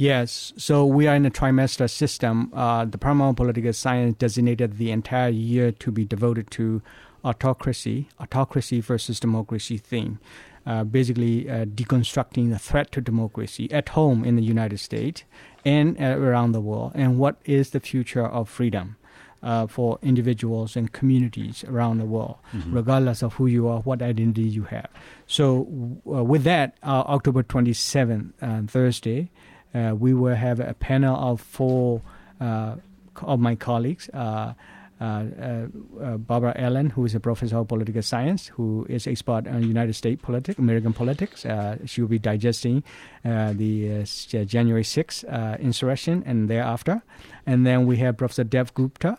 Yes, so we are in a trimester system. Uh, the of Political Science designated the entire year to be devoted to autocracy, autocracy versus democracy theme. Uh, basically, uh, deconstructing the threat to democracy at home in the United States and uh, around the world, and what is the future of freedom uh, for individuals and communities around the world, regardless of who you are, what identity you have. So, uh, with that, uh, October 27th, uh, Thursday, uh, we will have a panel of four uh, of my colleagues. Uh, uh, uh, Barbara Allen, who is a professor of political science, who is expert on United States politics, American politics. She will be digesting the January 6th uh, insurrection and thereafter. And then we have Professor Dev Gupta,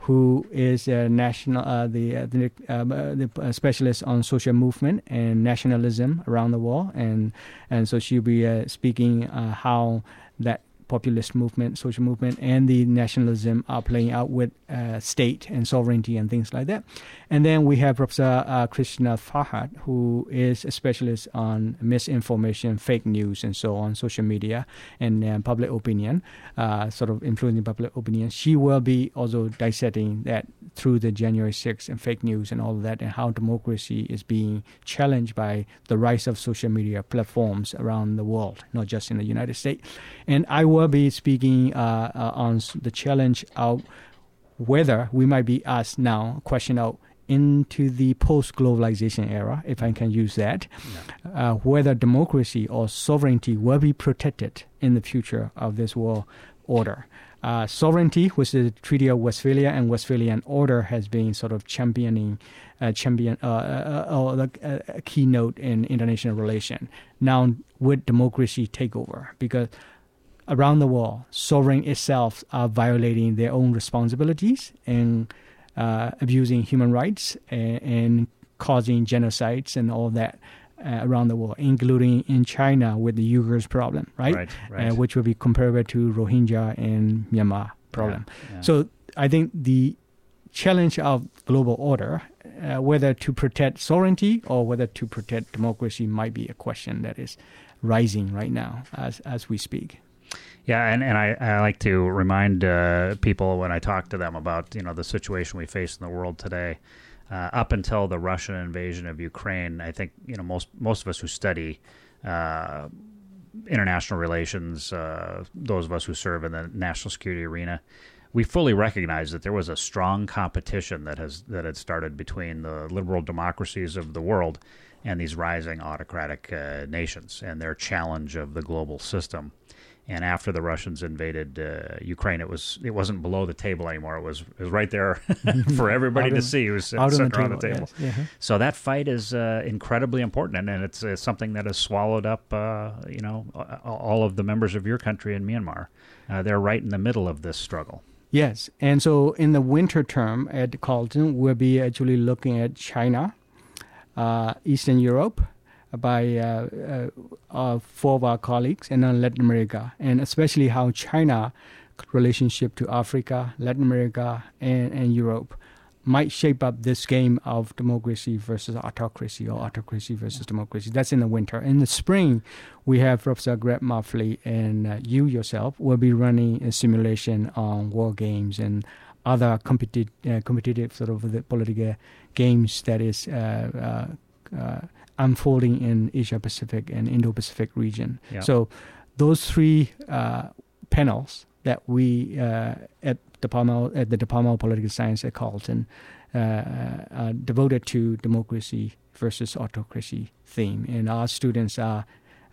who is a national uh, the uh, the, um, uh, the uh, specialist on social movement and nationalism around the world, and and so she'll be uh, speaking uh, how that populist movement, social movement, and the nationalism are playing out with uh, state and sovereignty and things like that. And then we have Professor uh, Krishna Fahad, who is a specialist on misinformation, fake news, and so on, social media and uh, public opinion, uh, sort of influencing public opinion. She will be also dissecting that through the January 6th and fake news and all that, and how democracy is being challenged by the rise of social media platforms around the world, not just in the United States. And I will be speaking uh, uh, on the challenge of whether we might be asked now, question out into the post-globalization era, if I can use that, uh, whether democracy or sovereignty will be protected in the future of this world order. Uh, sovereignty, which is the Treaty of Westphalia and Westphalian Order, has been sort of championing, uh, champion, uh, uh, uh, uh, a keynote in international relation. Now, would democracy take over? because around the world, sovereign itself are violating their own responsibilities and uh, abusing human rights and, and causing genocides and all that uh, around the world, including in China with the Uyghurs problem, right? Right, right. Uh, which will be comparable to Rohingya and Myanmar problem. Yeah, yeah. So I think the challenge of global order, uh, whether to protect sovereignty or whether to protect democracy, might be a question that is rising right now as as we speak. Yeah, and, and I, I like to remind uh, people when I talk to them about you know the situation we face in the world today. Uh, up until the Russian invasion of Ukraine, I think you know most most of us who study uh, international relations, uh, those of us who serve in the national security arena, we fully recognize that there was a strong competition that has that had started between the liberal democracies of the world and these rising autocratic uh, nations and their challenge of the global system. And after the Russians invaded uh, Ukraine, it was it wasn't below the table anymore. It was it was right there *laughs* for *laughs* everybody to in, see. It was out sitting the table, the table. yes. Yeah. So that fight is uh, incredibly important, and it's, it's something that has swallowed up, uh, you know, all of the members of your country in Myanmar. Uh, they're right in the middle of this struggle. Yes, and so in the winter term at Carleton, we'll be actually looking at China, Eastern Europe, by uh, uh, uh, four of our colleagues, and then Latin America, and especially how China relationship to Africa, Latin America, and, and Europe might shape up this game of democracy versus autocracy or autocracy versus democracy. That's in the winter. In the spring, we have Professor Greg Marfleet and uh, you yourself will be running a simulation on war games and other competitive, uh, competitive sort of the political games that is uh, uh, uh unfolding in Asia Pacific and Indo Pacific region. Yeah. So those three uh, panels that we at Department at the Department of Political Science at Carleton uh, uh, devoted to democracy versus autocracy theme, and our students are.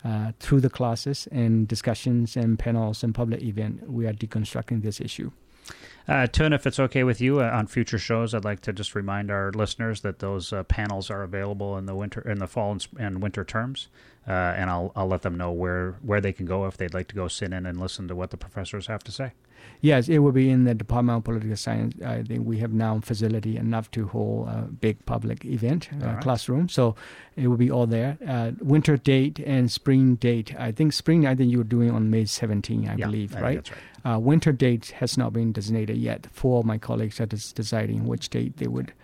Uh, through the classes and discussions and panels and public event, we are deconstructing this issue. Uh, Tun, if it's okay with you, uh, on future shows, I'd like to just remind our listeners that those uh, panels are available in the winter, in the fall and, and winter terms, uh, and I'll I'll let them know where where they can go if they'd like to go sit in and listen to what the professors have to say. Yes, it will be in the Department of Political Science. I think we have now facility enough to hold a big public event uh, right. classroom. So it will be all there. Uh, winter date and spring date. I think spring. I think you're doing on May 17, I Yeah, believe, I right? that's right. Uh, winter date has not been designated yet. Four of my colleagues are deciding which date they would Well,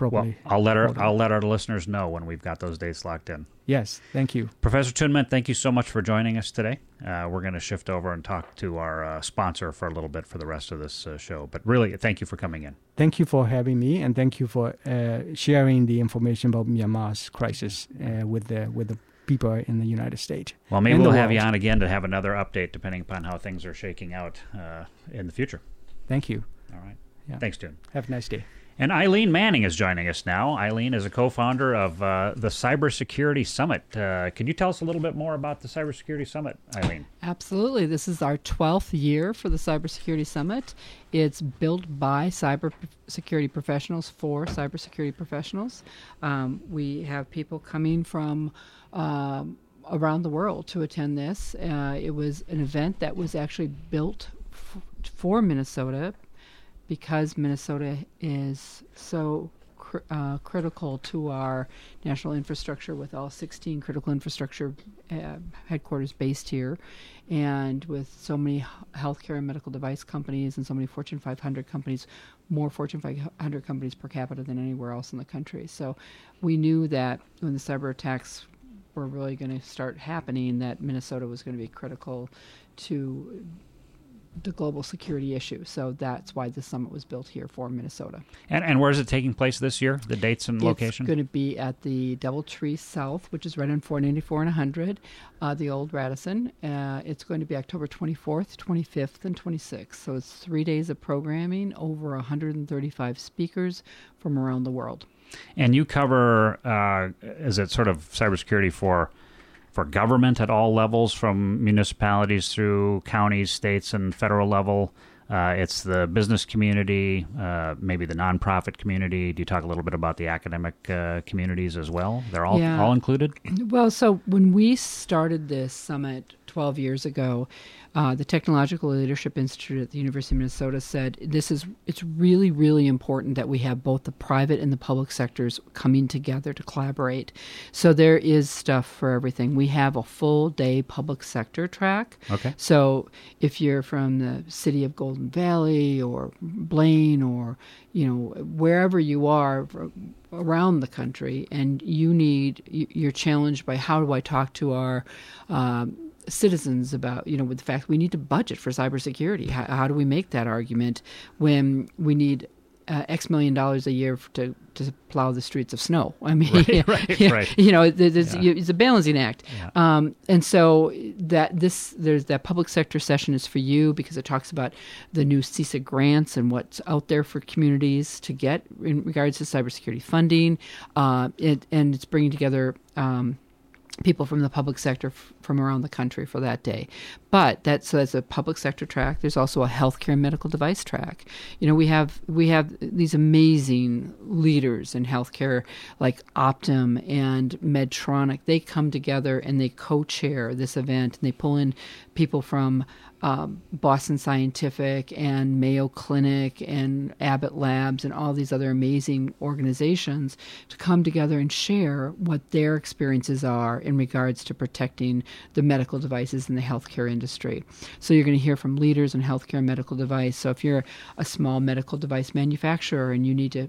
probably. I'll let our. I'll let our listeners know when we've got those dates locked in. Yes, thank you. Professor Tun Myint, thank you so much for joining us today. Uh, we're going to shift over and talk to our uh, sponsor for a little bit for the rest of this uh, show. But really, thank you for coming in. Thank you for having me, and thank you for uh, sharing the information about Myanmar's crisis uh, with the with the people in the United States. Well, maybe we'll have you on again to have another update, depending upon how things are shaking out uh, in the future. Thank you. All right. Yeah. Thanks, Tun. Have a nice day. And Eileen Manning is joining us now. Eileen is a co-founder of uh, the Cybersecurity Summit. Uh, can you tell us a little bit more about the Cybersecurity Summit, Eileen? Absolutely. This is our 12th year for the Cybersecurity Summit. It's built by cybersecurity professionals for cybersecurity professionals. Um, we have people coming from um, around the world to attend this. Uh, it was an event that was actually built f- for Minnesota because Minnesota is so cr- uh, critical to our national infrastructure, with all 16 critical infrastructure uh, headquarters based here, and with so many healthcare and medical device companies and so many Fortune 500 companies, more Fortune 500 companies per capita than anywhere else in the country. So we knew that when the cyber attacks were really going to start happening, that Minnesota was going to be critical to the global security issue. So that's why the summit was built here for Minnesota. And, and where is it taking place this year? The dates and location? It's going to be at the Doubletree South, which is right on 494 and 100, uh, the old Radisson. Uh, it's going to be October 24th, 25th, and 26th. So it's three days of programming, over 135 speakers from around the world. And you cover, uh, is it sort of cybersecurity for for government at all levels, from municipalities through counties, states, and federal level? Uh, it's the business community, uh, maybe the nonprofit community. Do you talk a little bit about the academic uh, communities as well? They're all Yeah. all included. Well, so when we started this summit 12 years ago, uh, the Technological Leadership Institute at the University of Minnesota said this is it's really really important that we have both the private and the public sectors coming together to collaborate. So there is stuff for everything. We have a full day public sector track. Okay. So if you're from the city of Golden Valley or Blaine or you know wherever you are around the country, and you need you- you're challenged by how do I talk to our um, citizens about you know with the fact we need to budget for cybersecurity. How, how do we make that argument when we need uh, X million dollars a year to to plow the streets of snow. I mean, right, right, *laughs* you, right. you know, there's, Yeah. it's a balancing act. Yeah. Um, and so that this there's that public sector session is for you because it talks about the new CISA grants and what's out there for communities to get in regards to cybersecurity funding. Uh, it, and it's bringing together. Um, people from the public sector f- from around the country for that day. But that's so that's a public sector track. There's also a healthcare and medical device track. You know, we have we have these amazing leaders in healthcare like Optum and Medtronic. They come together and they co-chair this event and they pull in people from um, Boston Scientific and Mayo Clinic and Abbott Labs and all these other amazing organizations to come together and share what their experiences are in regards to protecting the medical devices in the healthcare industry. So you're going to hear from leaders in healthcare and medical device. So if you're a small medical device manufacturer and you need to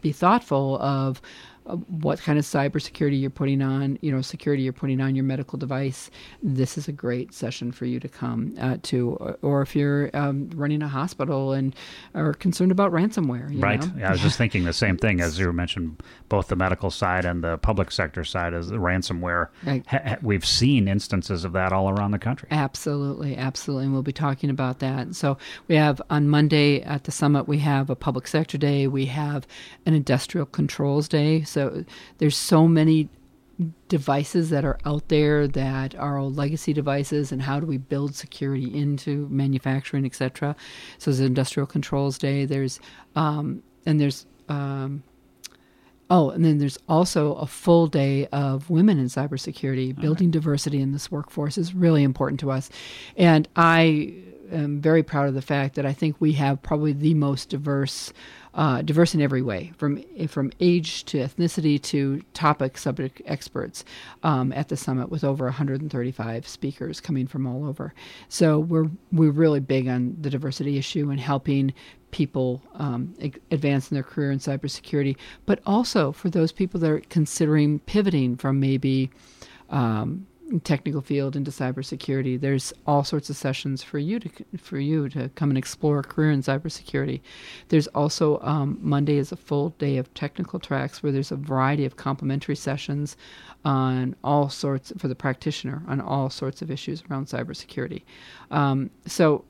be thoughtful of uh, what kind of cybersecurity you're putting on, you know, security you're putting on your medical device. This is a great session for you to come uh, to, or, or if you're um, running a hospital and are concerned about ransomware. you Right. know? Yeah, I was just *laughs* thinking the same thing as you mentioned, both the medical side and the public sector side as the ransomware. Ha- ha- we've seen instances of that all around the country. Absolutely, absolutely. And we'll be talking about that. So we have on Monday at the summit, we have a public sector day, we have an industrial controls day. So there's so many devices that are out there that are old legacy devices and how do we build security into manufacturing, et cetera. So there's industrial controls day. There's um, and there's um, Oh, and then there's also a full day of women in cybersecurity. Building diversity in this workforce is really important to us. And I am very proud of the fact that I think we have probably the most diverse, uh, diverse in every way, from from age to ethnicity to topic subject experts um, at the summit, with over 135 speakers coming from all over. So we're we're really big on the diversity issue and helping people um, advance in their career in cybersecurity, but also for those people that are considering pivoting from maybe um, technical field into cybersecurity. There's all sorts of sessions for you to for you to come and explore a career in cybersecurity. There's also um, Monday is a full day of technical tracks where there's a variety of complimentary sessions on all sorts for the practitioner on all sorts of issues around cybersecurity. Um, so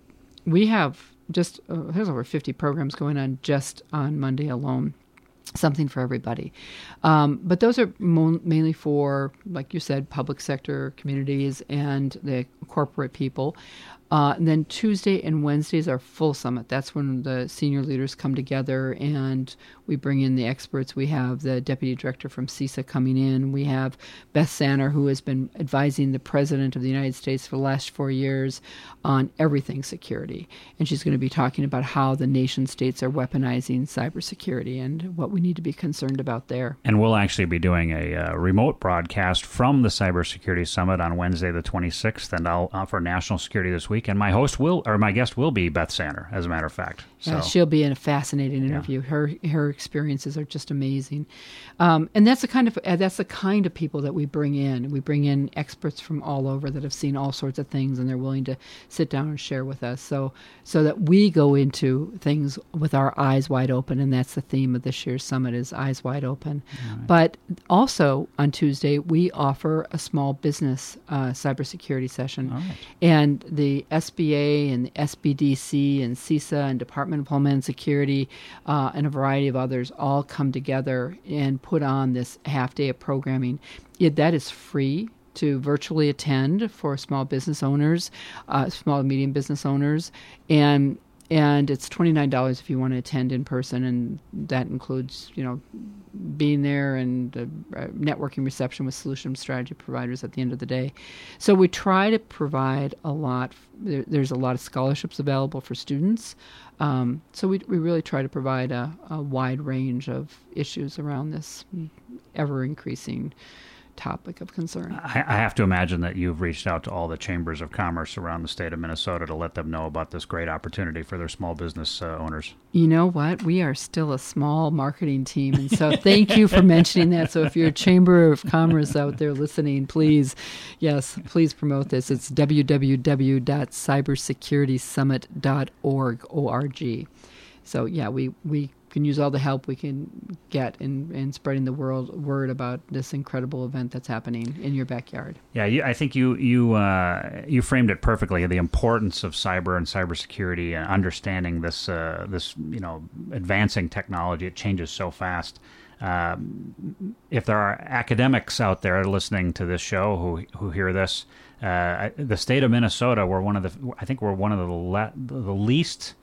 we have just uh, there's over 50 programs going on just on Monday alone. Something for everybody, um, but those are mo- mainly for, like you said, public sector communities and the corporate people. Uh, and then Tuesday and Wednesdays are full summit. That's when the senior leaders come together and we bring in the experts. We have the deputy director from CISA coming in. We have Beth Sanner, who has been advising the president of the United States for the last four years on everything security. And she's going to be talking about how the nation states are weaponizing cybersecurity and what we need to be concerned about there. And we'll actually be doing a uh, remote broadcast from the Cybersecurity Summit on Wednesday, the 26th, and I'll offer National Security this week. And my host will, or my guest will be Beth Sanner, as a matter of fact. So, Yeah, she'll be in a fascinating interview. Her her experiences are just amazing, um, and that's the kind of uh, that's the kind of people that we bring in. We bring in experts from all over that have seen all sorts of things, and they're willing to sit down and share with us. So so that we go into things with our eyes wide open, and that's the theme of this year's summit is eyes wide open. But also on Tuesday we offer a small business uh, cybersecurity session, right. and the SBA and SBDC and CISA and Department of Homeland Security uh, and a variety of others all come together and put on this half day of programming. It, that is free to virtually attend for small business owners, uh, small and medium business owners, and and it's twenty nine dollars if you want to attend in person, and that includes you know being there and uh, networking reception with solution strategy providers at the end of the day. So we try to provide a lot. There, there's a lot of scholarships available for students. Um, so we, we really try to provide a, a wide range of issues around this ever increasing topic of concern. I, I have to imagine that you've reached out to all the chambers of commerce around the state of Minnesota to let them know about this great opportunity for their small business uh, owners. You know what? We are still a small marketing team, and so thank you for mentioning that. So if you're a chamber of commerce out there listening, please, yes, please promote this. It's www.cybersecuritysummit.org. O-R-G. So yeah, we we can use all the help we can get in, in spreading the world word about this incredible event that's happening in your backyard. Yeah, you, I think you you uh, you framed it perfectly. The importance of cyber and cybersecurity and understanding this uh, this you know advancing technology. It changes so fast. Um, if there are academics out there listening to this show who who hear this, uh, the state of Minnesota, we're one of the I think we're one of the le- the least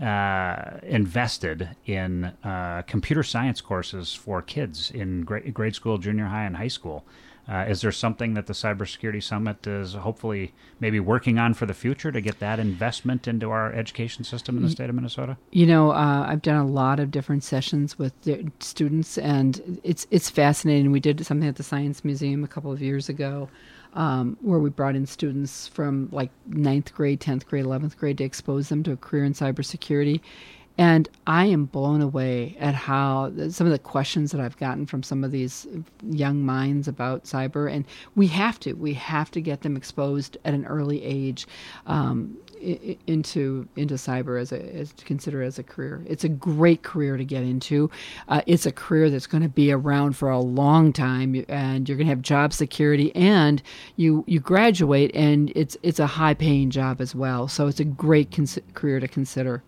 uh, invested in uh, computer science courses for kids in grade, grade school, junior high, and high school. Uh, is there something that the Cybersecurity Summit is hopefully maybe working on for the future to get that investment into our education system in the state of Minnesota? You know, uh, I've done a lot of different sessions with students, and it's it's fascinating. We did something at the Science Museum a couple of years ago um, where we brought in students from like ninth grade, 10th grade, 11th grade to expose them to a career in cybersecurity. And I am blown away at how some of the questions that I've gotten from some of these young minds about cyber. And we have to, we have to get them exposed at an early age. Um, into into cyber as a as to consider as a career. It's a great career to get into. Uh, it's a career that's going to be around for a long time, and you're going to have job security. And you you graduate, and it's it's a high paying job as well. So it's a great cons- career to consider.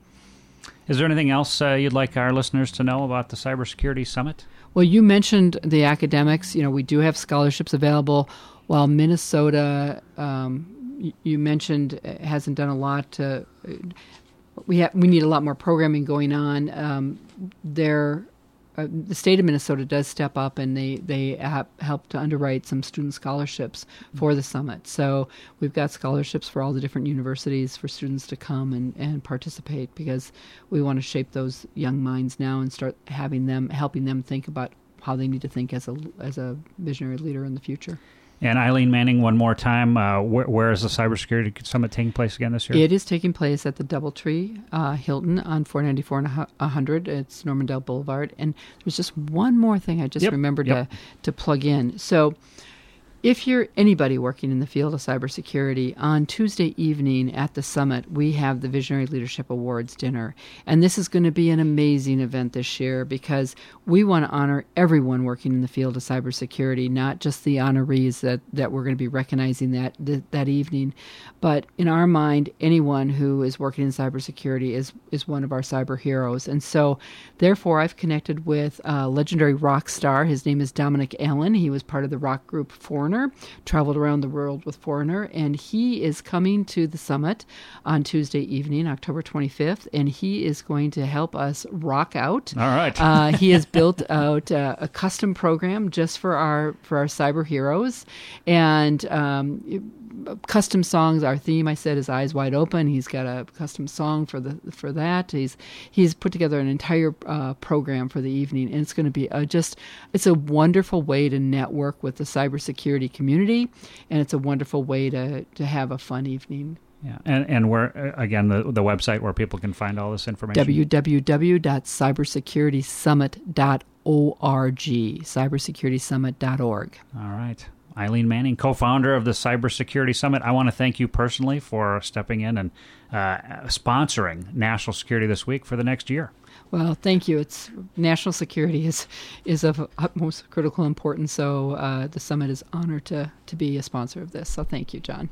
Is there anything else uh, you'd like our listeners to know about the Cybersecurity Summit? Well, you mentioned the academics. You know, we do have scholarships available. While Minnesota um, you mentioned uh, hasn't done a lot to. We have we need a lot more programming going on. Um, there, uh, the state of Minnesota does step up and they they help to underwrite some student scholarships for the summit. So we've got scholarships for all the different universities for students to come and, and participate because we want to shape those young minds now and start having them helping them think about how they need to think as a as a visionary leader in the future. And Eileen Manning, one more time, uh, wh- where is the Cybersecurity Summit taking place again this year? It is taking place at the Doubletree uh, Hilton on 494 and 100. It's Normandale Boulevard. And there's just one more thing I just yep. remembered yep. to, to plug in. So if you're anybody working in the field of cybersecurity, on Tuesday evening at the summit, we have the Visionary Leadership Awards dinner. And this is going to be an amazing event this year because we want to honor everyone working in the field of cybersecurity, not just the honorees that, that we're going to be recognizing that, that, that evening. But in our mind, anyone who is working in cybersecurity is, is one of our cyber heroes. And so, therefore, I've connected with a legendary rock star. His name is Dominic Allen. He was part of the rock group Foreigner Foreigner, traveled around the world with Foreigner, and he is coming to the summit on Tuesday evening, October 25th, and he is going to help us rock out. All right. uh, he has built *laughs* out uh, a custom program just for our for our cyber heroes, and um, custom songs. Our theme, I said, is "Eyes Wide Open." He's got a custom song for the for that. He's he's put together an entire uh, program for the evening, and it's going to be a, just it's a wonderful way to network with the cybersecurity community, and it's a wonderful way to to have a fun evening. Yeah, and and where uh, again the the website where people can find all this information. www.cybersecuritysummit.org, cybersecuritysummit.org. All right. Eileen Manning, co founder of the Cybersecurity Summit. I want to thank you personally for stepping in and uh, sponsoring National Security this week for the next year. Well, thank you. It's national security is is of utmost critical importance. So uh, the summit is honored to to be a sponsor of this. So thank you, John.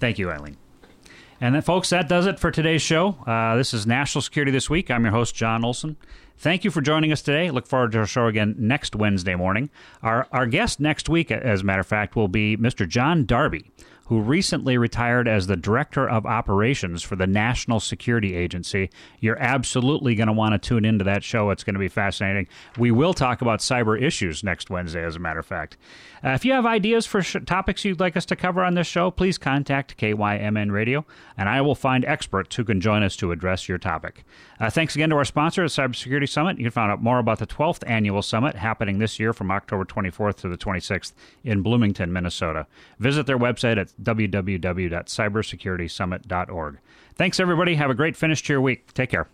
Thank you, Eileen. And then, folks, that does it for today's show. Uh, this is National Security This Week. I'm your host, John Olson. Thank you for joining us today. Look forward to our show again next Wednesday morning. Our, our guest next week, as a matter of fact, will be Mr. John Darby, who recently retired as the Director of Operations for the National Security Agency. You're absolutely going to want to tune into that show. It's going to be fascinating. We will talk about cyber issues next Wednesday, as a matter of fact. Uh, if you have ideas for sh- topics you'd like us to cover on this show, please contact KYMN Radio, and I will find experts who can join us to address your topic. Uh, thanks again to our sponsor, the Cybersecurity Summit. You can find out more about the 12th annual summit happening this year from October 24th to the 26th in Bloomington, Minnesota. Visit their website at www.cybersecuritysummit.org. Thanks, everybody. Have a great finish to your week. Take care.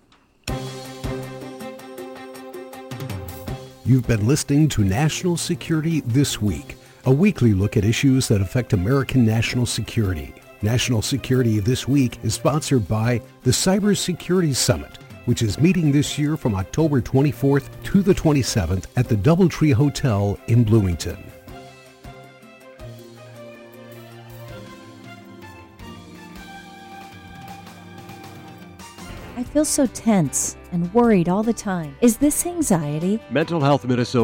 You've been listening to National Security This Week, a weekly look at issues that affect American national security. National Security This Week is sponsored by the Cybersecurity Summit, which is meeting this year from October 24th to the 27th at the Doubletree Hotel in Bloomington. Feel so tense and worried all the time. Is this anxiety? Mental Health Minnesota